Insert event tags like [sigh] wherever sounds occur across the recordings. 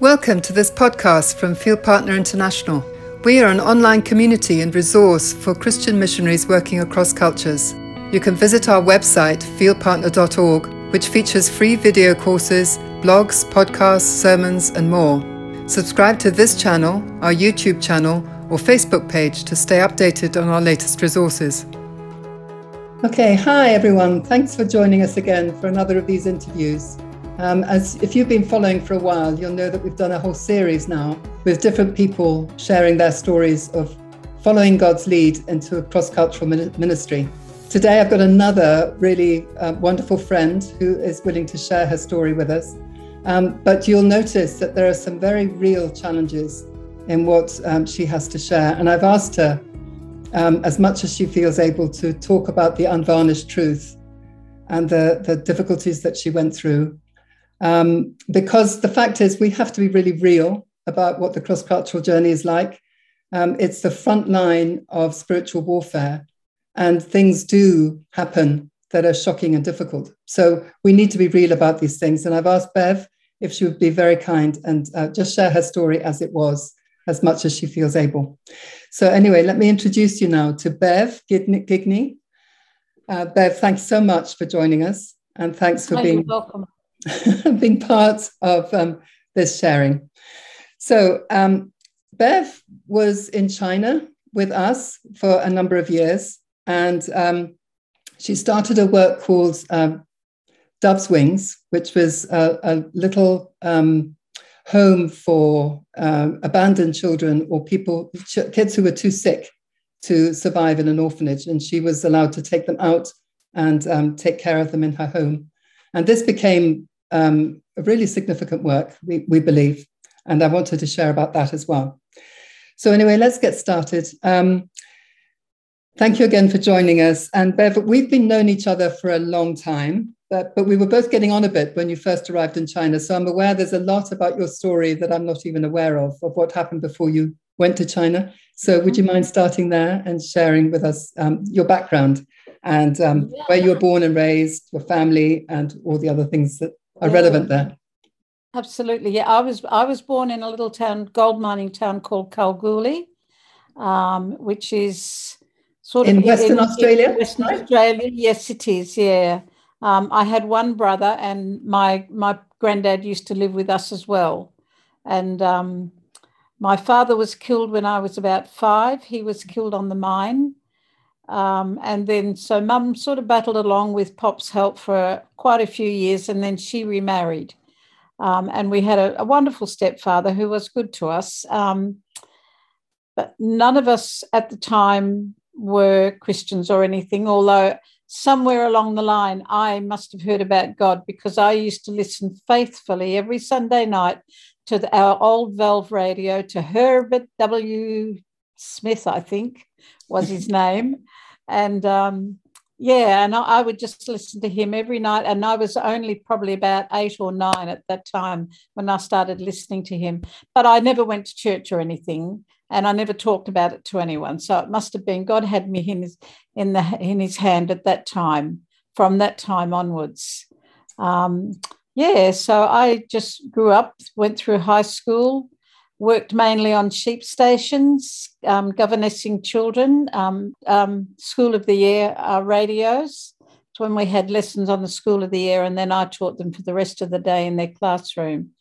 Welcome to this podcast from Field Partner International. We are an online community and resource for Christian missionaries working across cultures. You can visit our website, fieldpartner.org, which features free video courses, blogs, podcasts, sermons, and more. Subscribe to this channel, our YouTube channel, or Facebook page to stay updated on our latest resources. Okay, hi everyone. Thanks for joining us again for another of these interviews. Um, as if you've been following for a while, you'll know that we've done a whole series now with different people sharing their stories of following God's lead into a cross-cultural ministry. Today, I've got another really uh, wonderful friend who is willing to share her story with us. Um, but you'll notice that there are some very real challenges in what um, she has to share. And I've asked her, um, as much as she feels able, to talk about the unvarnished truth and the, the difficulties that she went through um, because the fact is, we have to be really real about what the cross cultural journey is like. Um, it's the front line of spiritual warfare, and things do happen that are shocking and difficult. So we need to be real about these things. And I've asked Bev if she would be very kind and uh, just share her story as it was, as much as she feels able. So, anyway, let me introduce you now to Bev Gigney. Uh, Bev, thanks so much for joining us, and thanks for being welcome. [laughs] being part of um, this sharing. So, um, Bev was in China with us for a number of years, and um, she started a work called um, Dove's Wings, which was a, a little um, home for um, abandoned children or people, kids who were too sick to survive in an orphanage. And she was allowed to take them out and um, take care of them in her home. And this became um, a really significant work, we, we believe. And I wanted to share about that as well. So, anyway, let's get started. Um, thank you again for joining us. And Bev, we've been known each other for a long time, but, but we were both getting on a bit when you first arrived in China. So, I'm aware there's a lot about your story that I'm not even aware of, of what happened before you went to China. So, would you mind starting there and sharing with us um, your background and um, yeah. where you were born and raised, your family, and all the other things that are relevant there. Absolutely, yeah. I was I was born in a little town, gold mining town called Kalgoorlie, um, which is sort of in Western in, Australia. In Western right? Australia, yes, it is. Yeah, um, I had one brother, and my my granddad used to live with us as well, and um, my father was killed when I was about five. He was killed on the mine, um, and then, so mum sort of battled along with Pop's help for quite a few years, and then she remarried. Um, and we had a, a, wonderful stepfather who was good to us. Um, but none of us at the time were Christians or anything, although somewhere along the line, I must have heard about God because I used to listen faithfully every Sunday night to the, our old valve radio to Herbert W. Smith, I think was his [laughs] name and um, yeah, and I, would just listen to him every night. And I was only probably about eight or nine at that time when I started listening to him. But I never went to church or anything, and I never talked about it to anyone. So it must have been God had me in his in the in his hand at that time. From that time onwards, um, yeah. So I just grew up, went through high school, worked mainly on sheep stations, um, governessing children, um, um, School of the Air uh, radios. It's when we had lessons on the School of the Air, and then I taught them for the rest of the day in their classroom.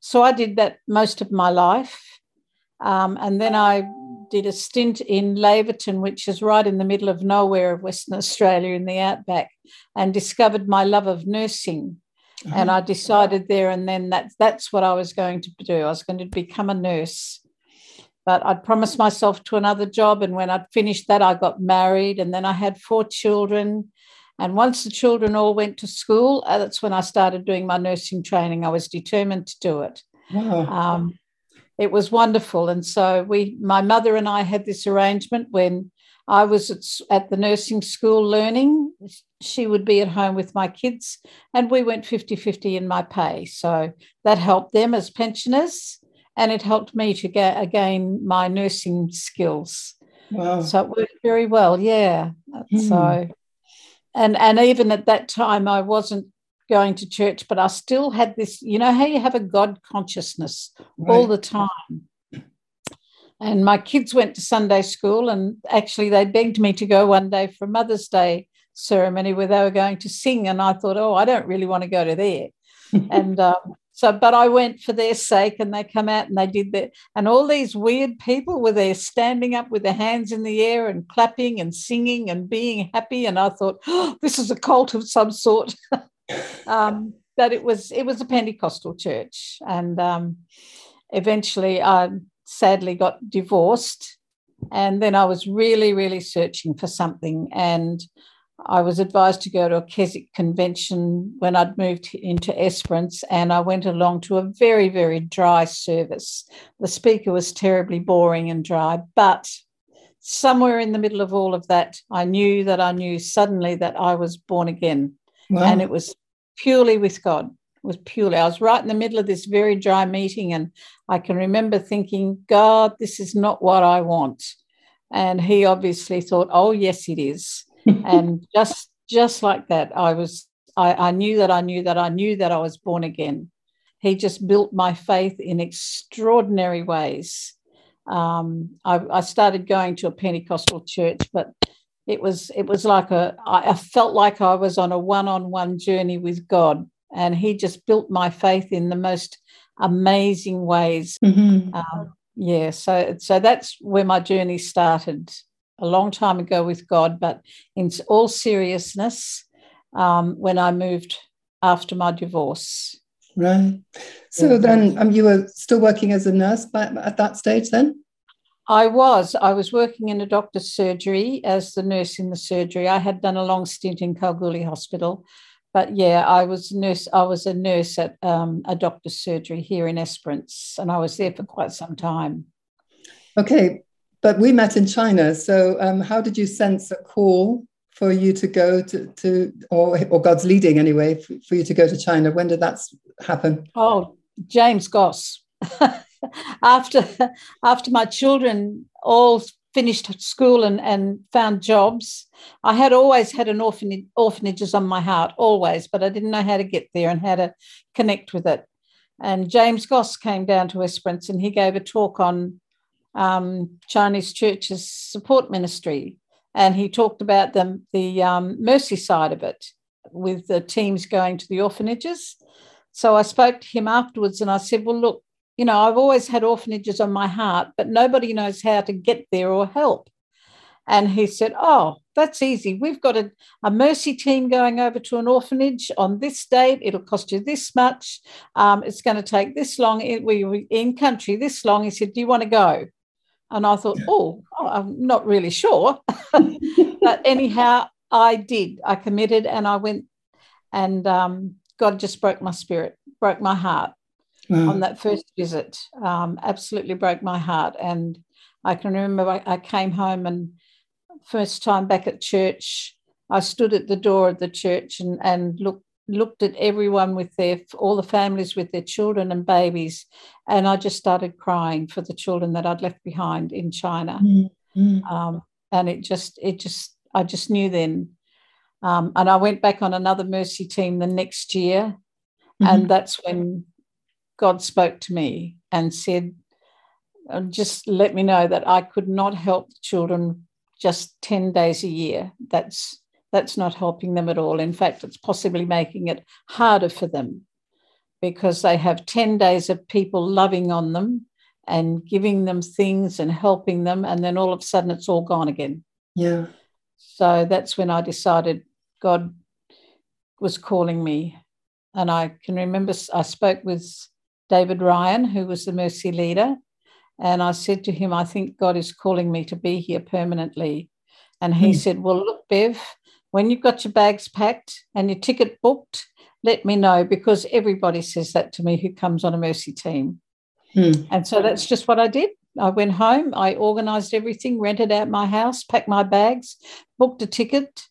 So I did that most of my life. Um, and then I did a stint in Laverton, which is right in the middle of nowhere of Western [laughs] Australia in the outback, and discovered my love of nursing uh-huh. And I decided there and then that that's what I was going to do. I was going to become a nurse. But I'd promised myself to another job. And when I'd finished that, I got married. And then I had four children. And once the children all went to school, uh, that's when I started doing my nursing training. I was determined to do it. Wow. Um, it was wonderful. And so we, my mother and I had this arrangement when I was at, at, the nursing school learning. She would be at home with my kids, and we went 50 50 in my pay. So that helped them as pensioners, and it helped me to get, again my nursing skills. Wow. So it worked very well. Yeah. Mm. So, and, and even at that time, I wasn't going to church, but I still had this, you know, how you have a God consciousness right. all the time. And my kids went to Sunday school, and actually, they begged me to go one day for Mother's Day ceremony where they were going to sing. And I thought, oh, I don't really want to go to there. [laughs] and um, so, but I went for their sake, and they come out and they did that. And all these weird people were there standing up with their hands in the air and clapping and singing and being happy. And I thought, oh, this is a cult of some sort. [laughs] um, but it was it was a Pentecostal church, and um, eventually I sadly got divorced, and then I was really really searching for something, and I was advised to go to a Keswick convention when I'd moved into Esperance, and I went along to a very very dry service. The speaker was terribly boring and dry, but somewhere in the middle of all of that, I knew that I knew suddenly that I was born again. Wow. And it was purely with God. It was purely. I was right in the middle of this very dry meeting, and I can remember thinking, God, this is not what I want. And he obviously thought, oh, yes, it is. [laughs] and just just like that, I was I, I knew that I knew that I knew that I was born again. He just built my faith in extraordinary ways. Um, I, I started going to a Pentecostal church, but it was it was like a I felt like I was on a one-on-one journey with God, and He just built my faith in the most amazing ways. Mm-hmm. Um, yeah, so so that's where my journey started a long time ago with God, but in all seriousness, um, when I moved after my divorce. Right. So yeah. then um, you were still working as a nurse by, at that stage then? I was. I was working in a doctor's surgery as the nurse in the surgery. I had done a long stint in Kalgoorlie Hospital, but yeah, I was nurse. I was a nurse at um, a doctor's surgery here in Esperance, and I was there for quite some time. Okay, but we met in China. So um, how did you sense a call for you to go to, to or, or God's leading anyway, for, for you to go to China? When did that happen? Oh, James Goss. [laughs] after after my children all finished school and, and found jobs, I had always had an orphanage, orphanages on my heart, always, but I didn't know how to get there and how to connect with it. And James Goss came down to Esperance and he gave a talk on um, Chinese Church's support ministry. And he talked about the, the um, mercy side of it with the teams going to the orphanages. So I spoke to him afterwards and I said, Well, look, you know, I've always had orphanages on my heart, but nobody knows how to get there or help. And he said, Oh, that's easy. We've got a, a mercy team going over to an orphanage on this date. It'll cost you this much. Um, it's going to take this long. We were in country this long. He said, Do you want to go? And I thought, oh, oh I'm not really sure. [laughs] but anyhow, I did. I committed and I went, and um, God just broke my spirit, broke my heart mm. on that first visit. Um, absolutely broke my heart. And I can remember I, I came home and first time back at church, I stood at the door of the church and, and looked looked at everyone with their all the families with their children and babies and i just started crying for the children that i'd left behind in china mm-hmm. um, and it just it just i just knew then um, and i went back on another mercy team the next year mm-hmm. and that's when God spoke to me and said, uh, just let me know that I could not help the children just 10 days a year. That's that's not helping them at all. In fact, it's possibly making it harder for them because they have 10 days of people loving on them and giving them things and helping them. And then all of a sudden it's all gone again. Yeah. So that's when I decided God was calling me. And I can remember I spoke with David Ryan, who was the Mercy leader. And I said to him, I think God is calling me to be here permanently. And he mm. said, Well, look, Bev, when you've got your bags packed and your ticket booked, let me know because everybody says that to me who comes on a Mercy team. Mm. And so that's just what I did. I went home, I organized everything, rented out my house, packed my bags, booked a ticket,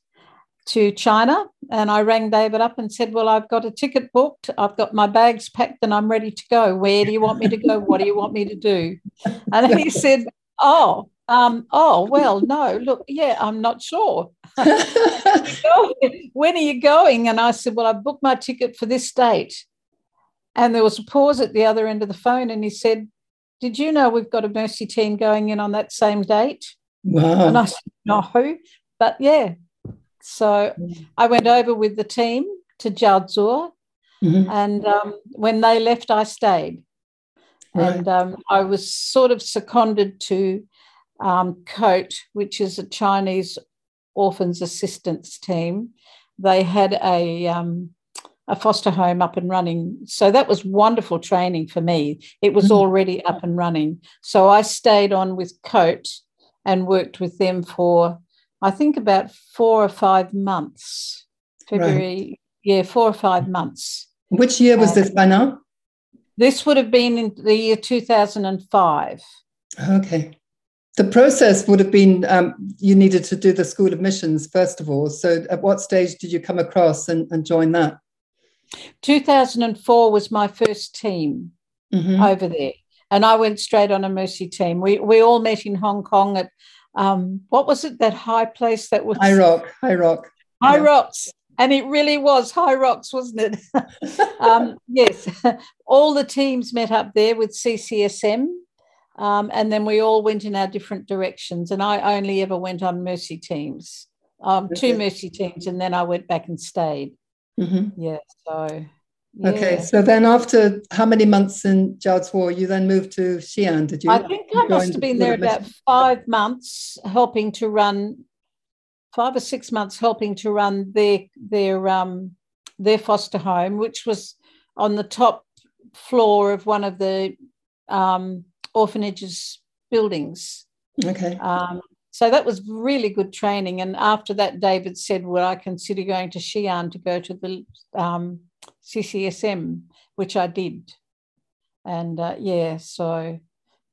to China and I rang David up and said, Well, I've got a ticket booked, I've got my bags packed, and I'm ready to go. Where do you want me to go? What do you want me to do? And he [laughs] said, Oh, Um, oh, well, no, look, yeah, I'm not sure. [laughs] when are you going? And I said, Well, I booked my ticket for this date. And there was a pause at the other end of the phone. And he said, Did you know we've got a mercy team going in on that same date? Wow. And I said, No. Who? But yeah. So I went over with the team to Jiaozhou. Mhm. And um, when they left, I stayed. Right. And um, I was sort of seconded to um, COAT, which is a Chinese orphans assistance team. They had a um, a foster home up and running, so that was wonderful training for me. It was Mhm. already up and running, so I stayed on with COAT and worked with them for I think about four or five months. Right. February, yeah, four or five months. Which year was this by now? This would have been in the year 2005. Okay. The process would have been um, you needed to do the School of Missions first of all. So, at what stage did you come across and, and join that? 2004 was my first team Mhm. over there, and I went straight on a mercy team. We we all met in Hong Kong at um, what was it that high place that was High Rock, High Rock. High yeah. Rocks, and it really was High Rocks, wasn't it? [laughs] um, yes, [laughs] all the teams met up there with CCSM. Um, and then we all went in our different directions. And I only ever went on mercy teams, um, two mercy teams, and then I went back and stayed. Mhm. Yeah. So. Okay, so then after how many months in Jiaozhou, you then moved to Xi'an, did you? I think I must have been there about five months, helping to run five or six months, helping to run their their um their foster home, which was on the top floor of one of the um, orphanage's buildings. Okay. Um, so that was really good training. And after that, David said, "Would I consider going to Xi'an to go to the um, CCSM?" Which I did, and uh, yeah, so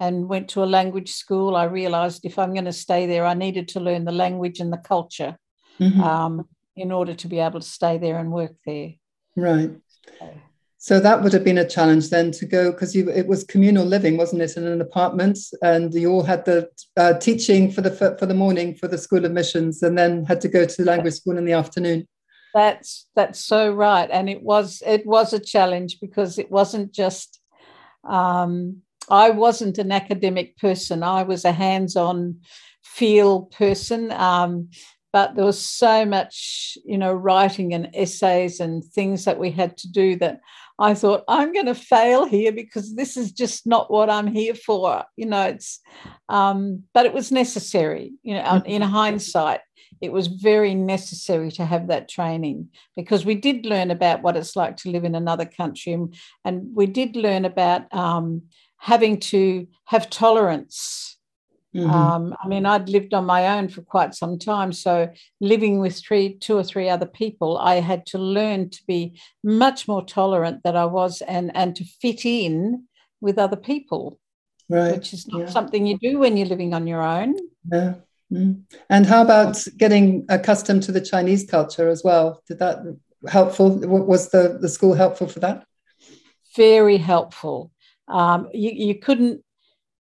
and went to a language school. I realised if I'm going to stay there, I needed to learn the language and the culture Mhm. um, in order to be able to stay there and work there. Right. So, So that would have been a challenge then to go because it was communal living, wasn't it, in an apartment, and you all had the uh, teaching for the for the morning for the School of Missions, and then had to go to language school in the afternoon. That's that's so right, and it was it was a challenge because it wasn't just. Um, I wasn't an academic person. I was a hands-on feel person, um, but there was so much, you know, writing and essays and things that we had to do that I thought I'm going to fail here because this is just not what I'm here for. You know, it's, um, but it was necessary. You know, in hindsight, it was very necessary to have that training because we did learn about what it's like to live in another country and, and we did learn about um, having to have tolerance Mhm. um, I mean, I'd lived on my own for quite some time. So, living with three, two or three other people, I had to learn to be much more tolerant than I was and, and to fit in with other people, right. which is not yeah. something you do when you're living on your own. Yeah. Mm. And how about getting accustomed to the Chinese culture as well? Did that helpful? Was the, the school helpful for that? Very helpful. Um, you, you couldn't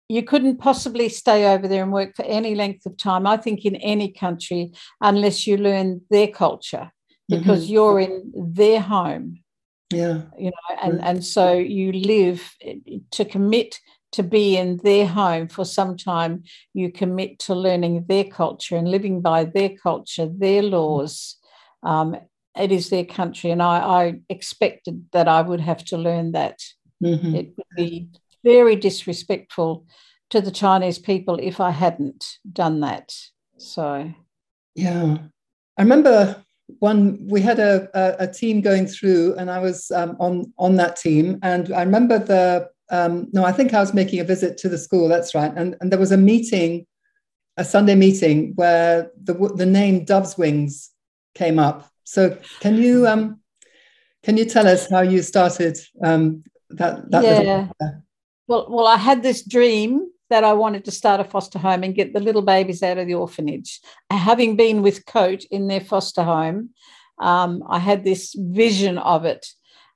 you couldn't possibly stay over there and work for any length of time, I think, in any country, unless you learn their culture because Mhm. you're in their home. Yeah. you know and and so you live to commit to be in their home for some time you commit to learning their culture and living by their culture their laws um, it is their country and I, I expected that i would have to learn that Mhm. it would be very disrespectful to the chinese people if i hadn't done that so Yeah, I remember one. We had a, a, a team going through, and I was um, on on that team. And I remember the um, no, I think I was making a visit to the school. That's right. And and there was a meeting, a Sunday meeting where the the name Dove's Wings came up. So can you um, can you tell us how you started um, that that little- yeah well well i had this dream that i wanted to start a foster home and get the little babies out of the orphanage having been with coat in their foster home um, i had this vision of it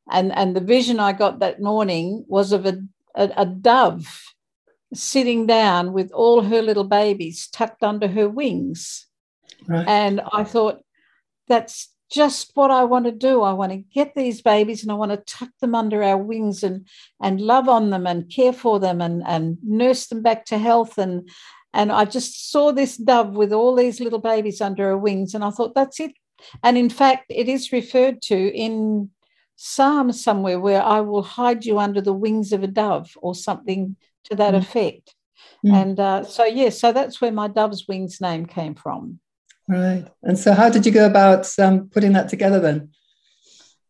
and and the vision i got that morning was of a a, a dove sitting down with all her little babies tucked under her wings. Right. And I thought, that's just what I want to do. I want to get these babies and I want to tuck them under our wings and and love on them and care for them and, and nurse them back to health. And and I just saw this dove with all these little babies under her wings. And I thought, that's it. And in fact, it is referred to in Psalm somewhere where I will hide you under the wings of a dove or something to that mm. effect. Mm. And uh, so, yeah, so that's where my dove's wings name came from. Right. And so, how did you go about um, putting that together then?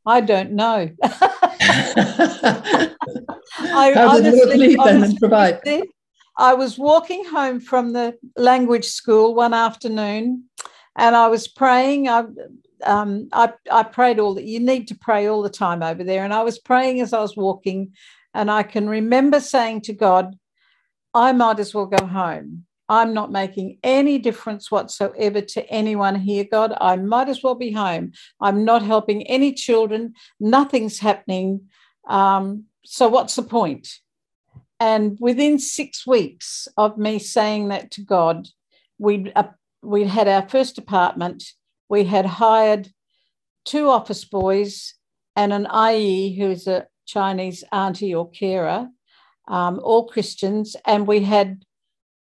I don't know. [laughs] I, how did honestly, you lead then and provide? I was walking home from the language school one afternoon and I was praying. I, um, I, I prayed all that you need to pray all the time over there. And I was praying as I was walking, and I can remember saying to God, I might as well go home. I'm not making any difference whatsoever to anyone here, God. I might as well be home. I'm not helping any children. Nothing's happening. Um, so, what's the point? And within six weeks of me saying that to God, we'd, uh, we'd had our first apartment. We had hired two office boys and an ayi who's a Chinese auntie or carer, um, all Christians. And we had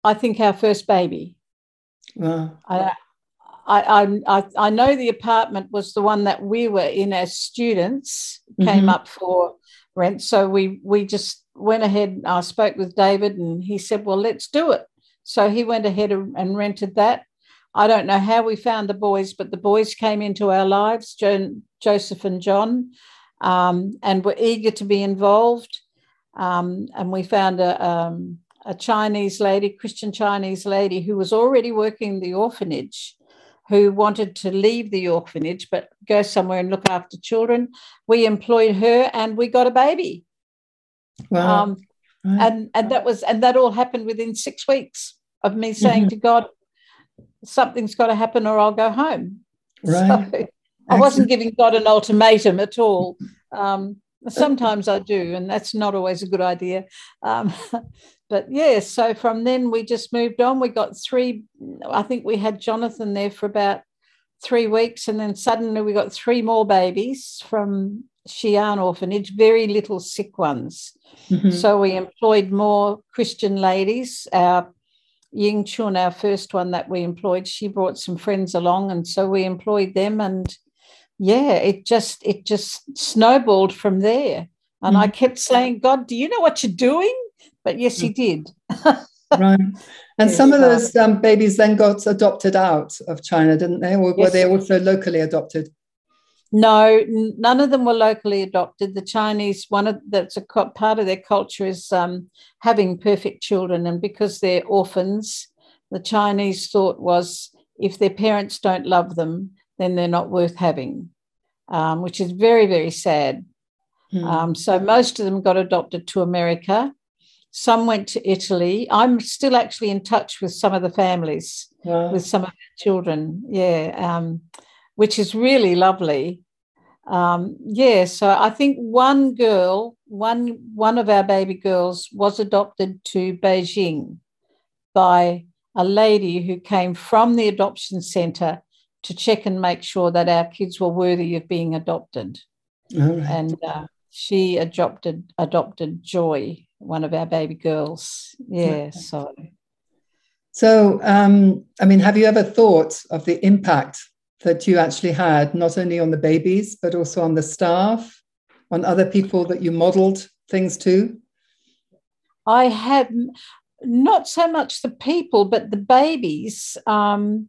I think our first baby. Wow. I, I, I, I know the apartment was the one that we were in as students, came mm-hmm. up for rent. So we we just went ahead. I spoke with David, and he said, "Well, let's do it." So he went ahead and rented that. I don't know how we found the boys, but the boys came into our lives, jo- Joseph and John, um, and were eager to be involved. Um, and we found a, um, a Chinese lady, Christian Chinese lady, who was already working the orphanage, who wanted to leave the orphanage but go somewhere and look after children. We employed her and we got a baby. Wow. Um, right. And and that was and that all happened within six weeks of me saying mm-hmm. to God, something's got to happen or I'll go home. Right. So I wasn't giving God an ultimatum at all. Um, sometimes I do, and that's not always a good idea. Um, [laughs] but yeah, so from then we just moved on. We got three, I think we had Jonathan there for about three weeks, and then suddenly we got three more babies from Xi'an orphanage, very little sick ones. Mm-hmm. So we employed more Christian ladies. Our Ying Chun, our first one that we employed, she brought some friends along, and so we employed them. And yeah, it just it just snowballed from there. And mm-hmm. I kept saying, God, do you know what you're doing? But yes, he did. [laughs] right. And some of those um, babies then got adopted out of China, didn't they? Or yes. were they also locally adopted? No, none of them were locally adopted. The Chinese, one of that's a part of their culture is um, having perfect children, and because they're orphans, the Chinese thought was if their parents don't love them, then they're not worth having, um, which is very very sad. Um, so most of them got adopted to America, some went to Italy. I'm still actually in touch with some of the families, wow. with some of the children. Yeah, um, which is really lovely. Um, yeah, so I think one girl, one one of our baby girls, was adopted to Beijing by a lady who came from the adoption centre to check and make sure that our kids were worthy of being adopted. Right. And uh, she adopted adopted Joy, one of our baby girls. Yeah, so. So, um, I mean, have you ever thought of the impact that you actually had, not only on the babies, but also on the staff, on other people that you modeled things to? I had not so much the people, but the babies. Um,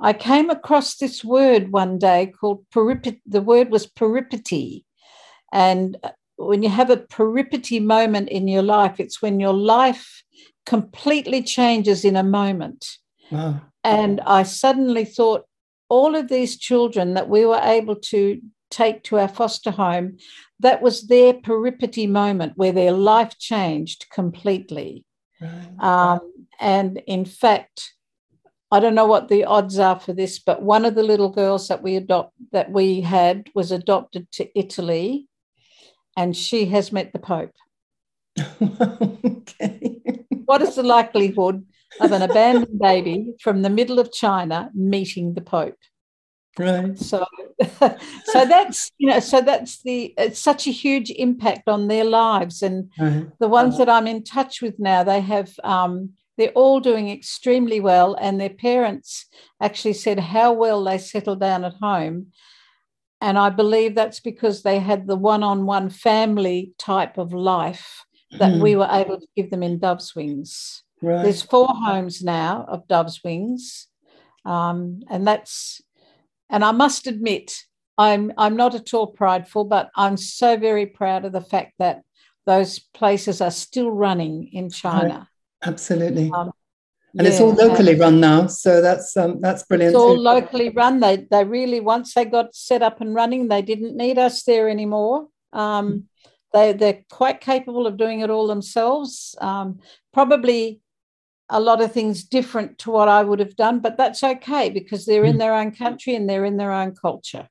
I came across this word one day called peripety. The word was peripety. And when you have a peripety moment in your life, it's when your life completely changes in a moment. Wow. And I suddenly thought, all of these children that we were able to take to our foster home, that was their peripety moment where their life changed completely. Right. Um, and in fact, I don't know what the odds are for this, but one of the little girls that we adopt that we had was adopted to Italy and she has met the Pope. [laughs] okay. what is the likelihood of an abandoned baby from the middle of China meeting the Pope? Right. So, [laughs] so that's you know, so that's the it's such a huge impact on their lives, and the ones that I'm in touch with now, they have um, they're all doing extremely well, and their parents actually said how well they settled down at home, and I believe that's because they had the one-on-one family type of life that mm. we were able to give them in Dove's Wings. Right. There's four homes now of Dove's Wings, um, and that's and I must admit, I'm I'm not at all prideful, but I'm so very proud of the fact that those places are still running in China. Right. Absolutely. Um, and yeah, it's all locally run now, so that's um, that's brilliant. It's all too. locally run. They they really once they got set up and running, they didn't need us there anymore. Um, they they're quite capable of doing it all themselves. Um, probably a lot of things different to what I would have done, but that's okay because they're in hmm. their own country and they're in their own culture.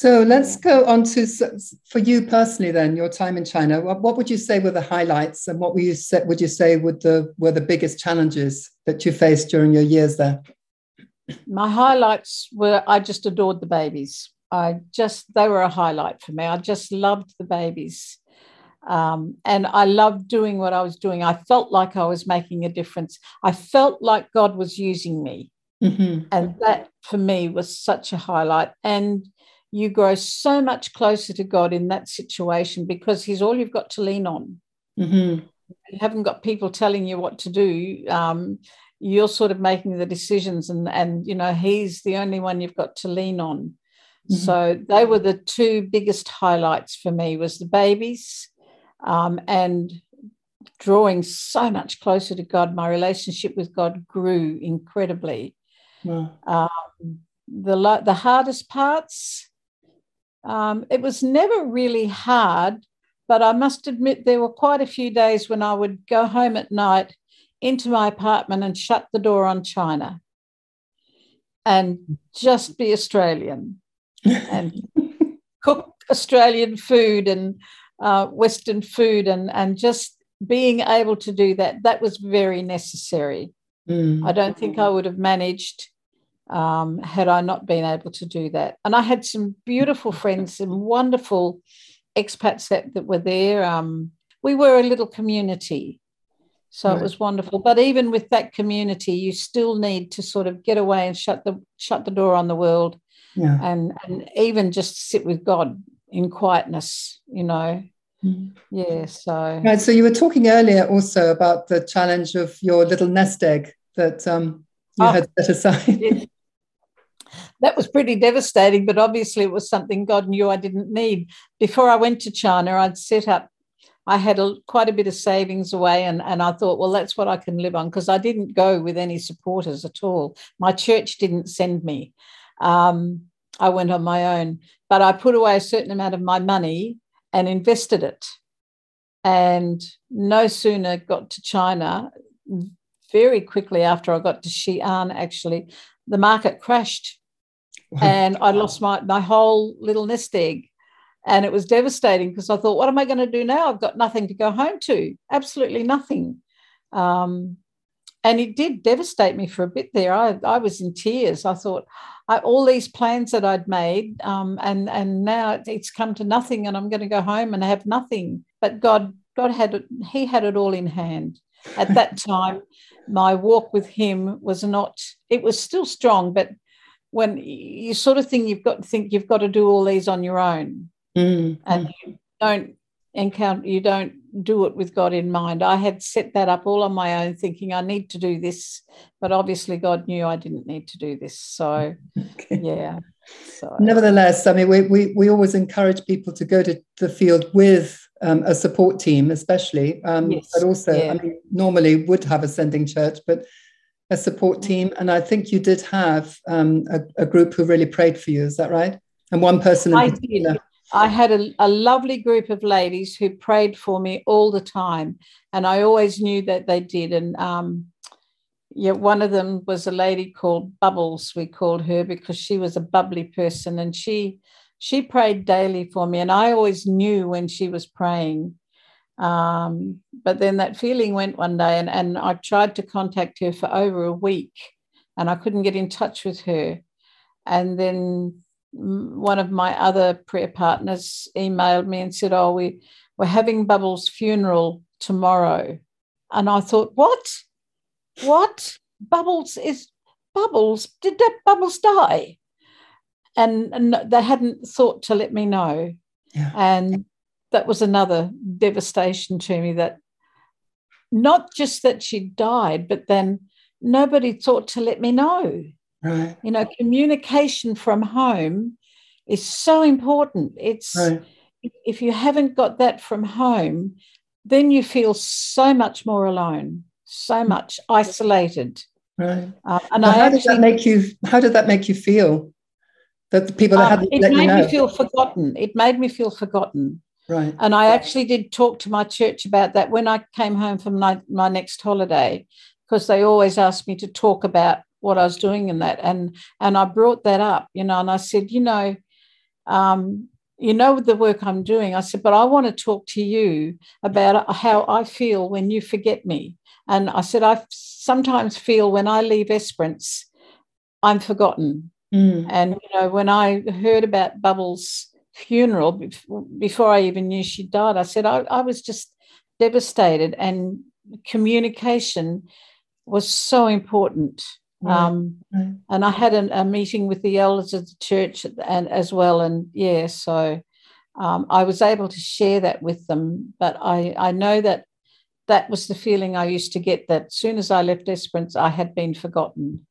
So let's go on to for you personally. Then your time in China. What, what would you say were the highlights, and what would you say, would you say would the were the biggest challenges that you faced during your years there? My highlights were I just adored the babies. I just they were a highlight for me. I just loved the babies. Um, and I loved doing what I was doing. I felt like I was making a difference. I felt like God was using me. Mm-hmm. And that for me was such a highlight. And you grow so much closer to God in that situation because He's all you've got to lean on. Mm-hmm. You haven't got people telling you what to do. Um, you're sort of making the decisions, and and you know He's the only one you've got to lean on. Mm-hmm. So they were the two biggest highlights for me was the babies um, and drawing so much closer to God. My relationship with God grew incredibly. Wow. Um, the the hardest parts, um, it was never really hard, but I must admit there were quite a few days when I would go home at night into my apartment and shut the door on China and just be Australian and [laughs] cook Australian food and uh, Western food and, and just being able to do that, that was very necessary. Mm. I don't think I would have managed um, had I not been able to do that. And I had some beautiful [laughs] friends, some wonderful expats that, that were there. Um, we were a little community. So right. it was wonderful. But even with that community, you still need to sort of get away and shut the shut the door on the world yeah. and, and even just sit with God in quietness, you know. Mm. Yeah, so right. So you were talking earlier also about the challenge of your little nest egg that um, you oh, had set aside. That was pretty devastating, but obviously it was something God knew I didn't need. Before I went to China, I'd set up. I had a, quite a bit of savings away, and, and I thought, well, that's what I can live on because I didn't go with any supporters at all. My church didn't send me. Um, I went on my own, but I put away a certain amount of my money and invested it. And no sooner got to China, very quickly after I got to Xi'an, actually, the market crashed. And I [laughs] lost my, my whole little nest egg. And it was devastating because I thought, what am I going to do now? I've got nothing to go home to, absolutely nothing. Um, and it did devastate me for a bit there. I, I was in tears. I thought, I, all these plans that I'd made, um, and and now it's come to nothing, and I'm going to go home and have nothing. But God, God had it. He had it all in hand. At that [laughs] time, my walk with Him was not. It was still strong, but when you sort of think you've got to think you've got to do all these on your own, mm. and you don't encounter you don't do it with God in mind. I had set that up all on my own, thinking I need to do this, but obviously God knew I didn't need to do this. So, okay. yeah. So, Nevertheless, I mean, we, we, we always encourage people to go to the field with um, a support team, especially, um, yes. but also, yeah. I mean, normally would have a sending church, but a support mm. team. And I think you did have um, a, a, group who really prayed for you. Is that right? And one person in I particular. Did. I had a, a, lovely group of ladies who prayed for me all the time, and I always knew that they did. And um, yeah, one of them was a lady called Bubbles. We called her because she was a bubbly person, and she she prayed daily for me, and I always knew when she was praying. Um, but then that feeling went one day, and, and I tried to contact her for over a week, and I couldn't get in touch with her. And then one of my other prayer partners emailed me and said, "Oh, we we're having Bubbles' funeral tomorrow," and I thought, "What? What? Bubbles is Bubbles? Did that Bubbles die?" And, and they hadn't thought to let me know, Yeah. and that was another devastation to me. That not just that she died, but then nobody thought to let me know. Right. You know, communication from home is so important. It's Right. if you haven't got that from home, then you feel so much more alone, so much isolated. Right. Uh, and I how did that actually, make you? How did that make you feel? That the people that um, hadn't it let you made know. me feel forgotten. It made me feel forgotten. Right. And I actually did talk to my church about that when I came home from my, my next holiday, because they always asked me to talk about what I was doing in that. And and I brought that up, you know, and I said, you know, um, you know the work I'm doing. I said, but I want to talk to you about how I feel when you forget me. And I said, I sometimes feel when I leave Esperance, I'm forgotten. Mm. And you know, when I heard about Bubbles' funeral before I even knew she died, I said I, I was just devastated. And communication was so important. Right, Um, and I had an, a meeting with the elders of the church and as well, and yeah, so um, I was able to share that with them. But I I know that that was the feeling I used to get that as soon as I left Esperance, I had been forgotten.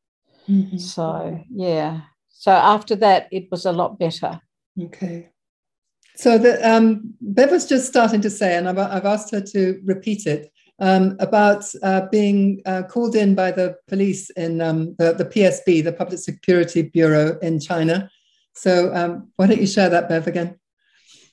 Mhm. So yeah. So after that, it was a lot better. Okay. So the um, Bev was just starting to say, and I've, I've asked her to repeat it um, about uh, being uh, called in by the police in um, the, the PSB, the Public Security Bureau in China. So um, why don't you share that, Bev, again?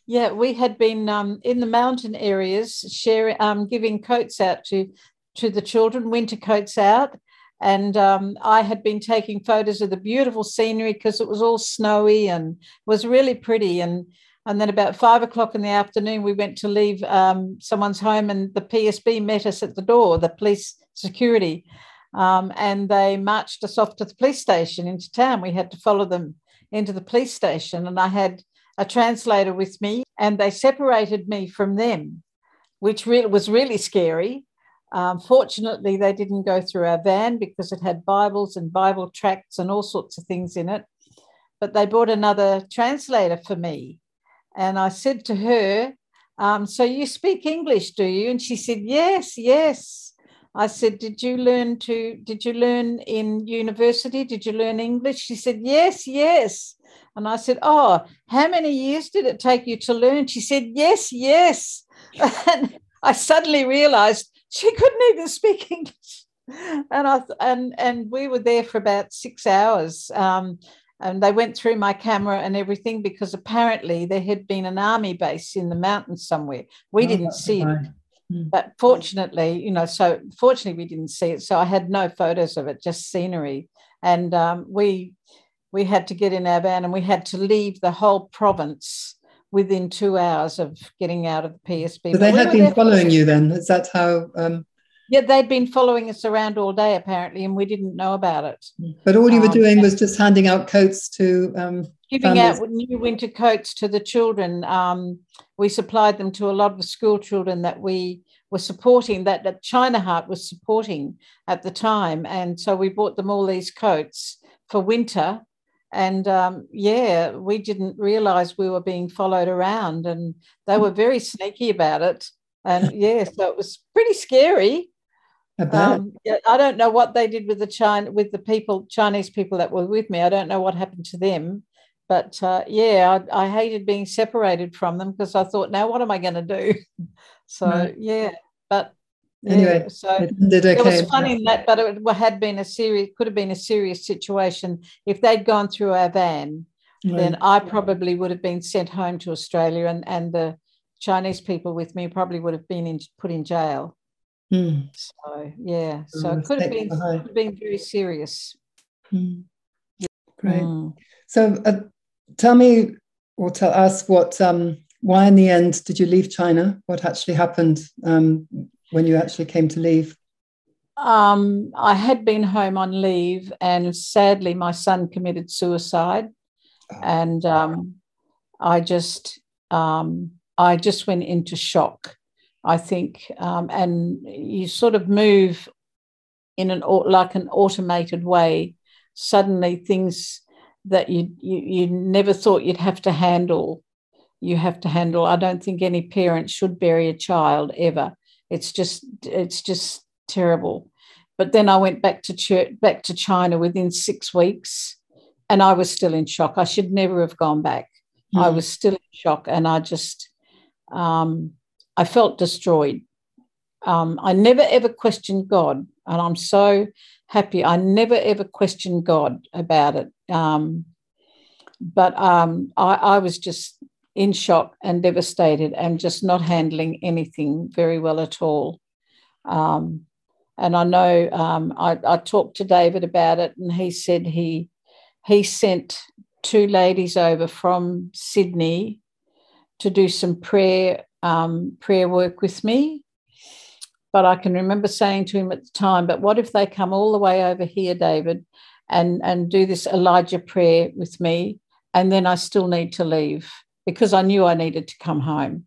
Yeah, we had been um, in the mountain areas, sharing, um, giving coats out to to the children, winter coats out, and um, I had been taking photos of the beautiful scenery because it was all snowy and was really pretty. And and then about five o'clock in the afternoon, we went to leave um, someone's home, and the PSB met us at the door, the police security, um, and they marched us off to the police station into town. We had to follow them into the police station, and I had a translator with me, and they separated me from them, which was really scary. Um, fortunately, they didn't go through our van because it had Bibles and Bible tracts and all sorts of things in it. But they bought another translator for me, and I said to her, um, "So you speak English, do you?" And she said, "Yes, yes." I said, "Did you learn to? Did you learn in university? Did you learn English?" She said, "Yes, yes." And I said, Oh, how many years did it take you to learn? She said, Yes, yes. [laughs] And I suddenly realized she couldn't even speak [laughs] English. And I and and we were there for about six hours. Um, and they went through my camera and everything because apparently there had been an army base in the mountains somewhere. We Oh, didn't see it, right. Mm. but fortunately, you know, so fortunately we didn't see it. So I had no photos of it, just scenery. And um, we we had to get in our van and we had to leave the whole province within two hours of getting out of the PSB. So they we had been following you then. Is that how? Um, Yeah, they'd been following us around all day apparently, and we didn't know about it. but all you were Um, doing was just handing out coats to. Um, Giving Families. out new winter coats to the children. Um, we supplied them to a lot of the school children that we were supporting, that, that China Heart was supporting at the time. And so we bought them all these coats for winter. And um, yeah, we didn't realize we were being followed around, and they were very sneaky about it. And [laughs] yeah, so it was pretty scary. Um, yeah, I don't know what they did with the China with the people Chinese people that were with me. I don't know what happened to them, but uh, yeah, I, I hated being separated from them because I thought, now what am I going to do? [laughs] So Right. yeah, but yeah, Anyway, so It was funny that, but it had been a serious, could have been a serious situation if they'd gone through our van. Then I probably would have been sent home to Australia, and and the Chinese people with me probably would have been in, put in jail. Mm, So yeah, So it could have been could have been very serious. mm. Great. Mm. So uh, tell me or tell us what um, why, in the end, did you leave China? What actually happened um, when you actually came to leave? Um, I had been home on leave, and sadly, my son committed suicide, oh. and um, I just, um, I just went into shock. I think, um, and you sort of move in an like an automated way. Suddenly, things that you, you you never thought you'd have to handle, you have to handle. I don't think any parent should bury a child ever. It's just it's just terrible. But then I went back to church, back to China within six weeks, and I was still in shock. I should never have gone back. Mm. I was still in shock, and I just um, I felt destroyed. Um, I never ever questioned God, and I'm so happy. I never ever questioned God about it. Um, but um, I, I was just in shock and devastated and just not handling anything very well at all. Um, and I know um, I, I, talked to David about it, and he said he he sent two ladies over from Sydney to do some prayer um, prayer work with me. But I can remember saying to him at the time, "But what if they come all the way over here, David, and and do this Elijah prayer with me, and then I still need to leave because I knew I needed to come home."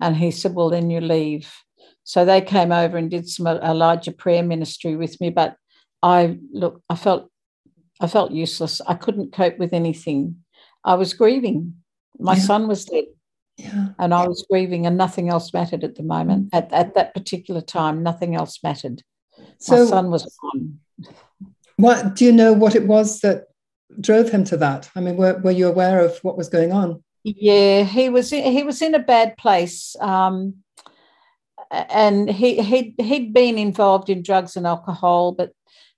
And he said, "Well, then you leave." So they came over and did some Elijah prayer ministry with me. But I look, I felt, I felt useless. I couldn't cope with anything. I was grieving. My yeah. son was dead. Yeah. And I was grieving, and nothing else mattered at the moment. At, at that particular time, nothing else mattered. So, My son was gone. What do you know? What it was that drove him to that? I mean, were, were you aware of what was going on? Yeah, he was. He was in a bad place. Um, and he he'd, he'd been involved in drugs and alcohol but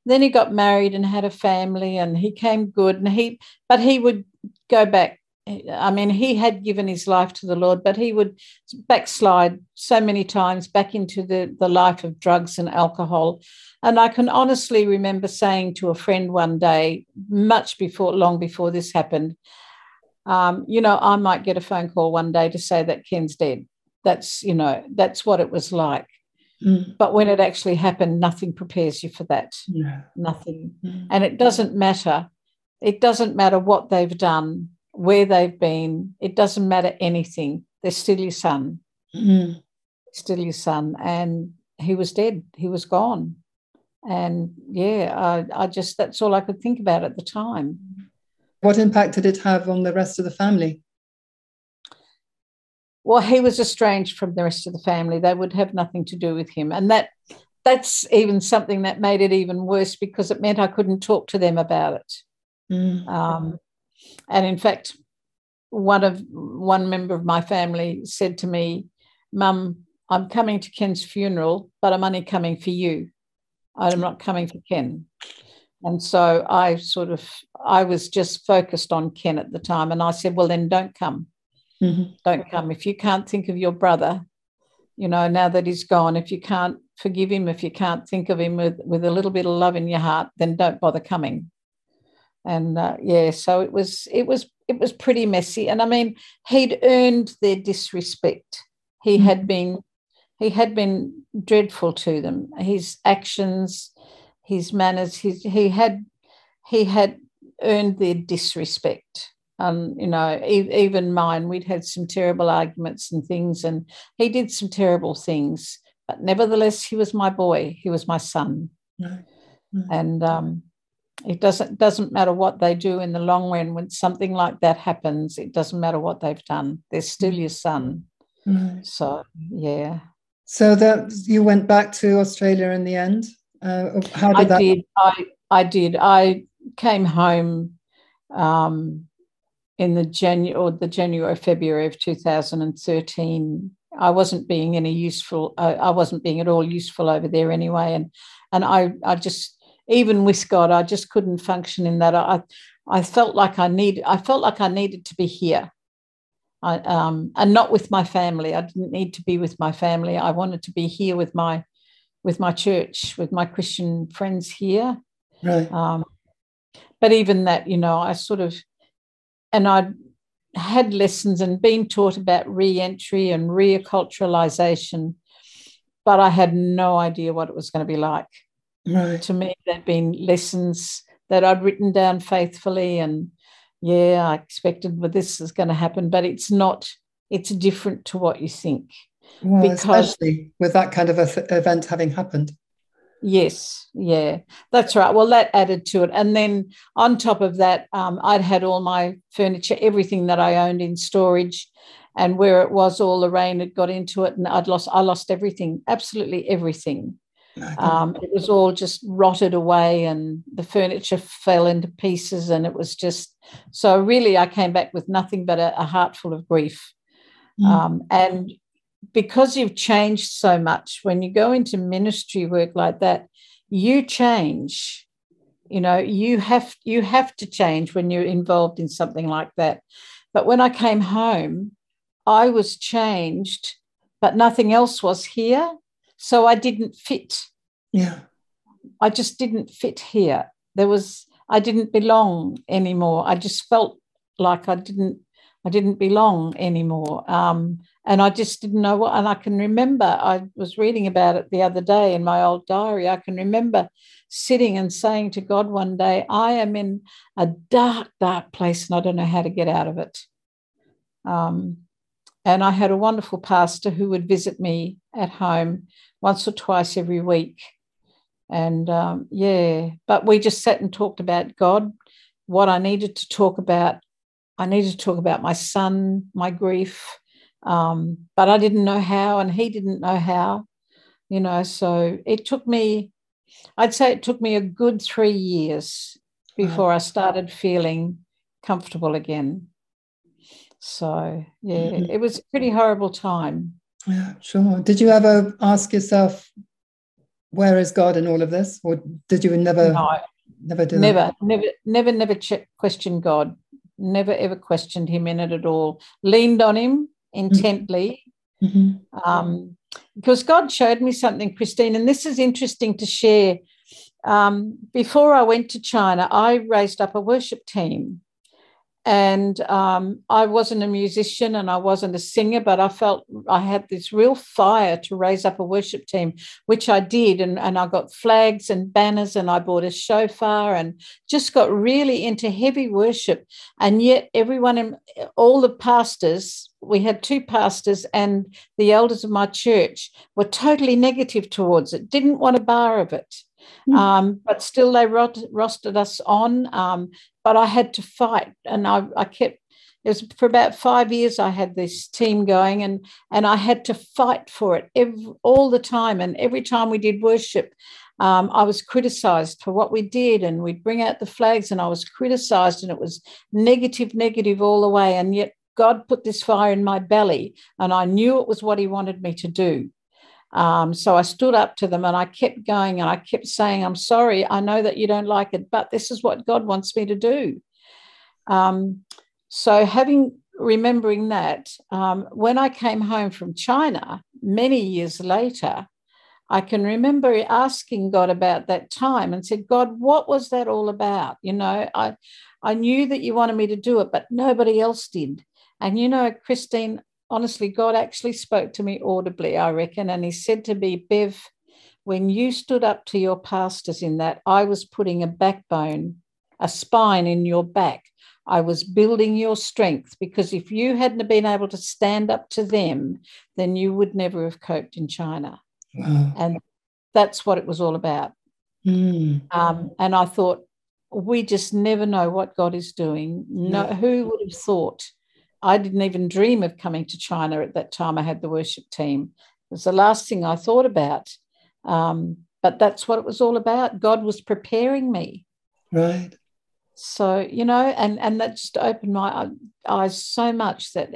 then he got married and had a family and he came good and he but he would go back i mean he had given his life to the lord but he would backslide so many times back into the, the life of drugs and alcohol and i can honestly remember saying to a friend one day much before long before this happened um, you know i might get a phone call one day to say that ken's dead. That's you know that's what it was like. Mm. but when it actually happened nothing prepares you for that. Yeah. nothing. Mm. and it doesn't matter. It doesn't matter what they've done where they've been. It doesn't matter anything. They're still your son. Mm. still your son. And he was dead. He was gone. And yeah I, I just that's all i could think about at the time what impact did it have on the rest of the family well, he was estranged from the rest of the family. They would have nothing to do with him. And that that's even something that made it even worse because it meant I couldn't talk to them about it. Mm. Um, and in fact, one of one member of my family said to me, "Mum, I'm coming to Ken's funeral, but I'm only coming for you. I'm not coming for Ken." And so I sort of I was just focused on Ken at the time, and I said, "Well, then don't come." Mm-hmm. Don't come. If you can't think of your brother, you know, now that he's gone, if you can't forgive him, if you can't think of him with, with a little bit of love in your heart, then don't bother coming. And uh, yeah, so it was it was it was pretty messy. And I mean, he'd earned their disrespect. He mm-hmm. had been he had been dreadful to them. His actions, his manners, his he had he had earned their disrespect um, you know, e- even mine, we'd had some terrible arguments and things, and he did some terrible things. But nevertheless, he was my boy. He was my son, no. No. and um, it doesn't doesn't matter what they do in the long run. When something like that happens, it doesn't matter what they've done. They're still your son. No. So yeah. So that you went back to Australia in the end. Uh, how did I that? did. I I did. I came home. Um, in the January or the January February of 2013. I wasn't being any useful. I, I wasn't being at all useful over there anyway, and and I I just even with God, I just couldn't function in that. I I felt like I need I felt like I needed to be here. I, um, and not with my family. I didn't need to be with my family. I wanted to be here with my with my church, with my Christian friends here. Right. Um, but even that, you know, I sort of and I had lessons and been taught about re-entry and reacculturalization, but I had no idea what it was going to be like. Right. To me, there'd been lessons that I'd written down faithfully, and yeah, I expected well, this is going to happen, but it's not. It's different to what you think. Well, because, especially with that kind of a event having happened. Yes, yeah, that's right. Well, that added to it. And then on top of that, um, I'd had all my furniture, everything that I owned in storage. And where it was, all the rain had got into it, and I'd lost, I lost everything, absolutely everything. Um, it was all just rotted away, and the furniture fell into pieces, and it was just so. Really, I came back with nothing but a, a heart full of grief. Mm. Um, and because you've changed so much when you go into ministry work like that you change. You know you have you have to change when you're involved in something like that. But when i came home i was changed but nothing else was here. So i didn't fit. Yeah. I just didn't fit here. There was i didn't belong anymore. I just felt like i didn't i didn't belong anymore. Um, and I just didn't know what. And I can remember I was reading about it the other day in my old diary. I can remember sitting and saying to God one day, I am in a dark, dark place and I don't know how to get out of it. Um, and I had a wonderful pastor who would visit me at home once or twice every week. And um, yeah, but we just sat and talked about God, what I needed to talk about. I needed to talk about my son, my grief, um, but I didn't know how, and he didn't know how, you know. So it took me, I'd say it took me a good three years before wow. I started feeling comfortable again. So yeah, mm-hmm. it was a pretty horrible time. Yeah, sure. Did you ever ask yourself, where is God in all of this? Or did you never no, never do never, that? never, never, never check, questioned God. Never ever questioned him in it at all. Leaned on him, intently. Mm-hmm. Um, because God showed me something, Christine, and this is interesting to share. Um, before I went to China, I raised up a worship team and um, I wasn't a musician and I wasn't a singer, but I felt I had this real fire to raise up a worship team, which I did. And, and I got flags and banners and I bought a shofar and just got really into heavy worship. And yet, everyone, in, all the pastors, we had two pastors and the elders of my church were totally negative towards it, didn't want a bar of it. Mm. Um, but still, they rot- rostered us on. Um, but I had to fight, and I, I kept. It was for about five years. I had this team going, and and I had to fight for it every, all the time. And every time we did worship, um, I was criticized for what we did, and we'd bring out the flags, and I was criticized, and it was negative, negative all the way. And yet, God put this fire in my belly, and I knew it was what He wanted me to do. Um, so I stood up to them and I kept going and I kept saying, I'm sorry, I know that you don't like it, but this is what God wants me to do. Um, so, having remembering that, um, when I came home from China many years later, I can remember asking God about that time and said, God, what was that all about? You know, I, I knew that you wanted me to do it, but nobody else did. And you know, Christine, honestly, God actually spoke to me audibly, I reckon. And he said to me, Bev, when you stood up to your pastors in that, I was putting a backbone, a spine in your back. I was building your strength because if you hadn't been able to stand up to them, then you would never have coped in China. Wow. And that's what it was all about. Mm. Um, and I thought, we just never know what God is doing. No, who would have thought I didn't even dream of coming to China at that time. I had the worship team. It was the last thing I thought about. Um, but that's what it was all about. God was preparing me. Right. So, you know, and, and that just opened my eyes so much that,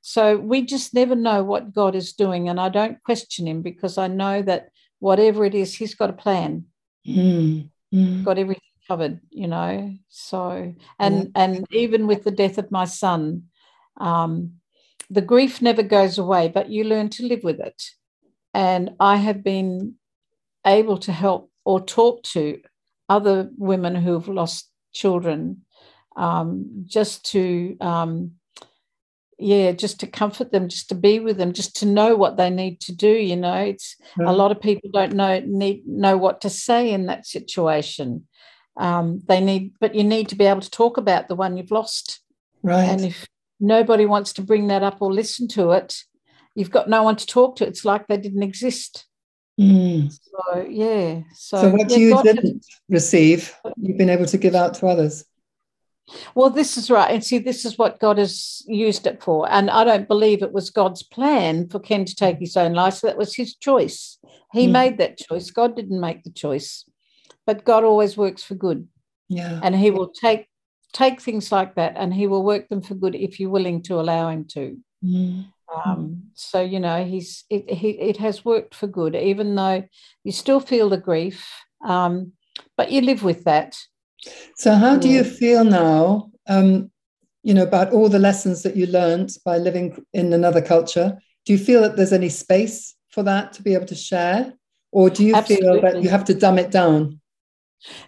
so we just never know what God is doing. And I don't question him because I know that whatever it is, he's got a plan. Mm. Mm. Got everything covered, you know. So, and, yeah. and even with the death of my son, um, the grief never goes away, but you learn to live with it. And I have been able to help or talk to other women who've lost children um, just to um, yeah, just to comfort them, just to be with them, just to know what they need to do. You know, it's right. a lot of people don't know need know what to say in that situation. Um, they need, but you need to be able to talk about the one you've lost. Right. And if nobody wants to bring that up or listen to it, you've got no one to talk to. It's like they didn't exist. Mm. So yeah. So, so what yeah, you God didn't receive, you've been able to give out to others. well, this is right. And see, this is what God has used it for. And I don't believe it was God's plan for Ken to take his own life. So that was his choice. He Mm. made that choice. God didn't make the choice. But God always works for good. Yeah. And he will take take things like that and he will work them for good if you're willing to allow him to. Mm. Um, so you know he's it, he, it has worked for good even though you still feel the grief um, but you live with that So, how do you feel now? Um, you know about all the lessons that you learned by living in another culture. Do you feel that there's any space for that to be able to share, or do you feel that you have to dumb it down?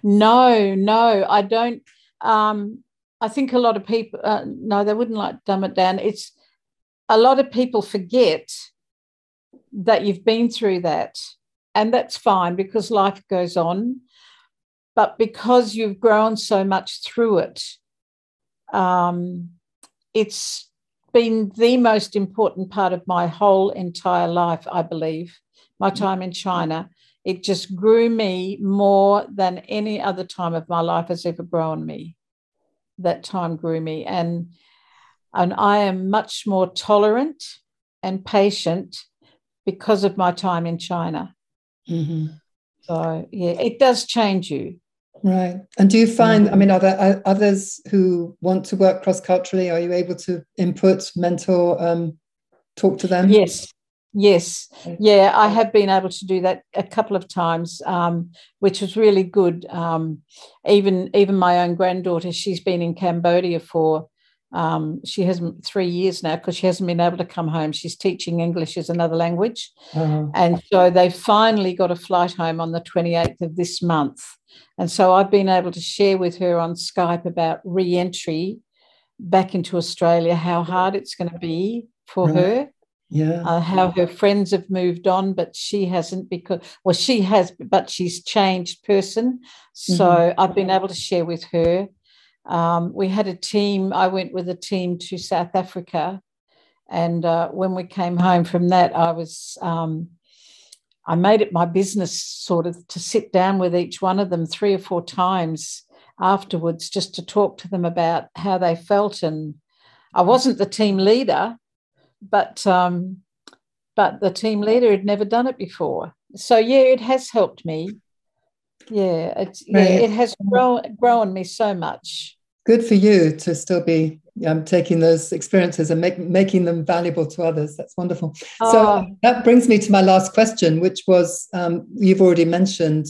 no no i don't um, i think a lot of people uh, no they wouldn't like dumb it down. It's a lot of people forget that you've been through that and that's fine because life goes on. But because you've grown so much through it um, it's been the most important part of my whole entire life i believe my time in china it just grew me more than any other time of my life has ever grown me that time grew me and and i am much more tolerant and patient because of my time in china Mhm. so yeah it does change you Right. And do you find? I mean, are there others who want to work cross culturally? Are you able to input, mentor, um, talk to them? Yes, yes, yeah. I have been able to do that a couple of times, um, which was really good. Um, even even my own granddaughter, she's been in Cambodia for um, she hasn't three years now because she hasn't been able to come home. She's teaching English as another language, Uh, and so they finally got a flight home on the twenty eighth of this month. And so I've been able to share with her on Skype about re-entry back into Australia, how hard it's going to be for Right. her yeah. uh, how her friends have moved on, but she hasn't because, well, she has, but she's changed person. So Mhm. I've been able to share with her. Um, we had a team, I went with a team to South Africa. And uh, when we came home from that, I was, um, I made it my business sort of to sit down with each one of them three or four times afterwards just to talk to them about how they felt. And I wasn't the team leader, but um, but the team leader had never done it before. So yeah, it has helped me. Yeah, it's yeah, it has grown grown me so much. Good for you to still be um, taking those experiences and make, making them valuable to others. That's wonderful. So Oh, that brings me to my last question, which was um, you've already mentioned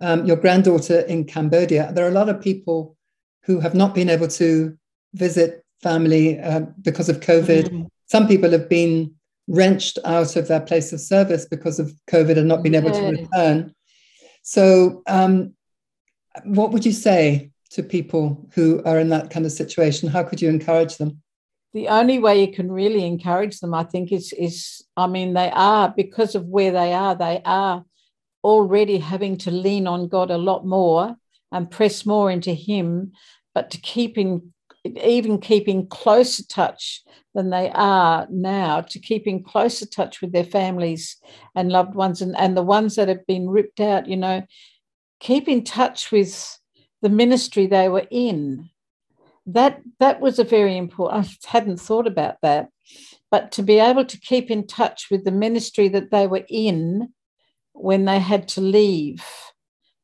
um, your granddaughter in Cambodia. There are a lot of people who have not been able to visit family uh, because of COVID. mm, Some people have been wrenched out of their place of service because of COVID and not been able to return. So, um, what would you say to people who are in that kind of situation? How could you encourage them? the only way you can really encourage them, I think, is is I mean, they are because of where they are, they are already having to lean on God a lot more and press more into Him, but to keep in even keeping closer touch than they are now, to keep in closer touch with their families and loved ones and, and the ones that have been ripped out, you know, keep in touch with the ministry they were in. That that was a very important i hadn't thought about that. But to be able to keep in touch with the ministry that they were in when they had to leave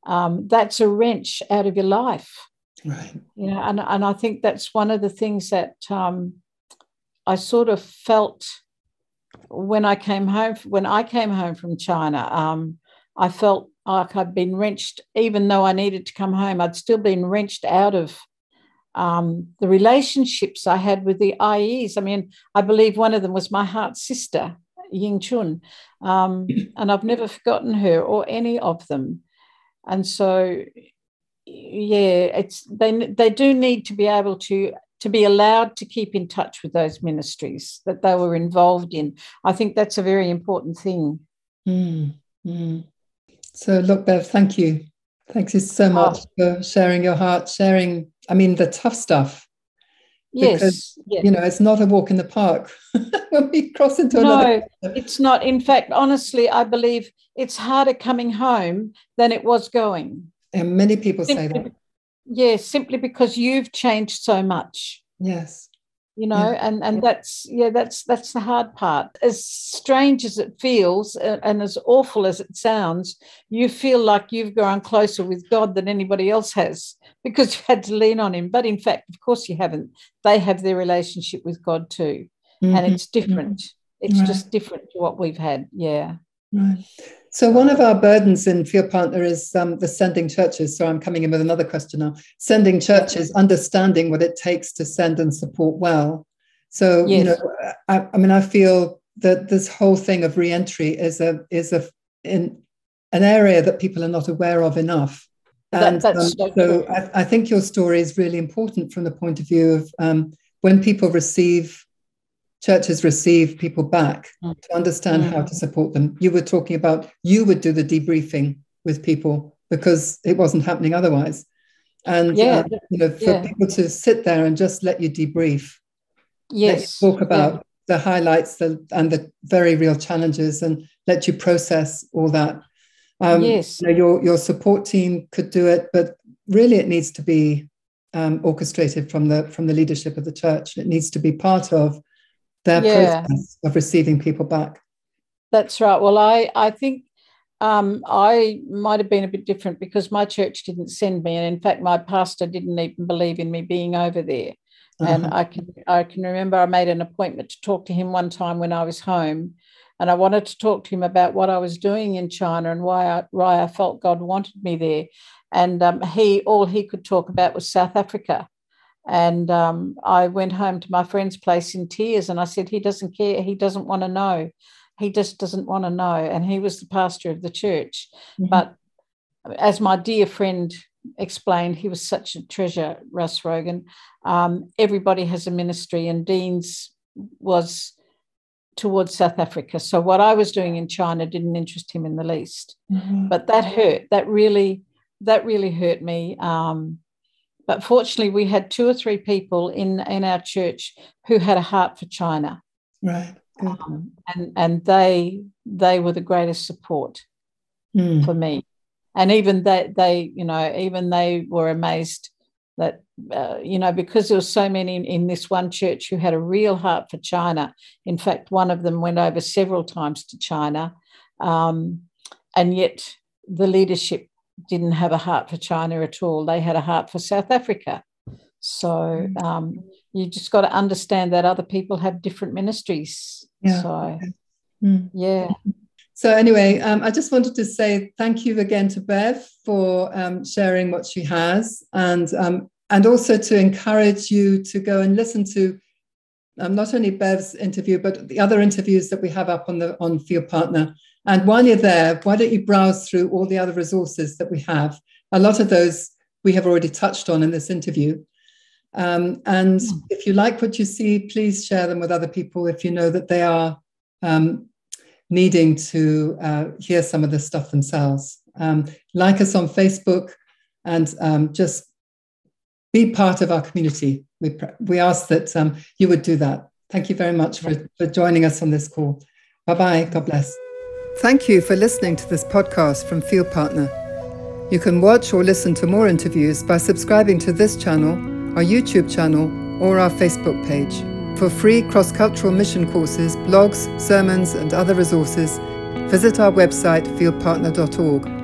um, that's a wrench out of your life Right. you know and, and i think that's one of the things that um, i sort of felt when i came home when i came home from china um, i felt like i'd been wrenched even though i needed to come home i'd still been wrenched out of um, the relationships i had with the ayis i mean i believe one of them was my heart sister ying chun um, [laughs] and i've never forgotten her or any of them and so yeah it's they they do need to be able to to be allowed to keep in touch with those ministries that they were involved in. I think that's a very important thing. Mm, mm. So, look, Bev, thank you. Thank you so much oh. for sharing your heart, sharing, I mean, the tough stuff. Yes, because, yes. You know, it's not a walk in the park [laughs] when we cross into no, another. No, it's not. In fact, honestly, I believe it's harder coming home than it was going. And many people simply, say that. Yes, simply because you've changed so much. Yes. You know, yeah. and and that's yeah, that's that's the hard part. As strange as it feels, and as awful as it sounds, you feel like you've grown closer with God than anybody else has [laughs] because you had to lean on Him. But in fact, of course, you haven't. They have their relationship with God too, mm-hmm. and it's different. Mm-hmm. It's right. just different to what we've had. Yeah. Right. So one of our burdens in Field Partner is um, the sending churches. So I'm coming in with another question now. Sending churches, understanding what it takes to send and support well. So yes. you know, I, I, mean, I feel that this whole thing of reentry is a is a in an area that people are not aware of enough. And that, um, so I, I, think your story is really important from the point of view of um, when people receive churches receive people back mm. to understand mm. how to support them. You were talking about you would do the debriefing with people because it wasn't happening otherwise. And yeah, uh, you know, for yeah. people to sit there and just let you debrief, yes, talk about yeah. the highlights the, and the very real challenges, and let you process all that. Um, yes, you know, your your support team could do it, but really, it needs to be um, orchestrated from the from the leadership of the church. It needs to be part of their yeah. process of receiving people back. That's right. Well, I I think um, I might have been a bit different because my church didn't send me, and in fact, my pastor didn't even believe in me being over there. Uh-huh. And I can I can remember I made an appointment to talk to him one time when I was home, and I wanted to talk to him about what I was doing in China and why I why I felt God wanted me there. And um, he all he could talk about was South Africa. And um, I went home to my friend's place in tears and I said, He doesn't care. He doesn't want to know. He just doesn't want to know. And he was the pastor of the church. Mm-hmm. But as my dear friend explained, he was such a treasure, Russ Rogan. Um, everybody has a ministry, and Dean's was towards South Africa. So what I was doing in China didn't interest him in the least. Mm-hmm. But that hurt. That really, that really hurt me. Um, but fortunately, we had two or three people in, in our church who had a heart for China. Right. Um, and and they they were the greatest support mm. for me. And even that they, you know, even they were amazed that uh, you know because there were so many in, in, this one church who had a real heart for China. In fact, one of them went over several times to China, um, and yet the leadership didn't have a heart for China at all. They had a heart for South Africa. So mm. um, you just got to understand that other people have different ministries. Yeah. So, mm. yeah. So anyway, um, I just wanted to say thank you again to Bev for um, sharing what she has, and um, and also to encourage you to go and listen to um, not only Bev's interview but the other interviews that we have up on the on Field Partner. And while you're there, why don't you browse through all the other resources that we have? A lot of those we have already touched on in this interview. Um, and mm. if you like what you see, please share them with other people if you know that they are um, needing to uh, hear some of this stuff themselves. Um, like us on Facebook and um, just be part of our community. We, we ask that um, you would do that. Thank you very much for, for joining us on this call. Bye bye. God bless. Thank you for listening to this podcast from Field Partner. You can watch or listen to more interviews by subscribing to this channel, our YouTube channel, or our Facebook page. For free cross cultural mission courses, blogs, sermons, and other resources, visit our website fieldpartner.org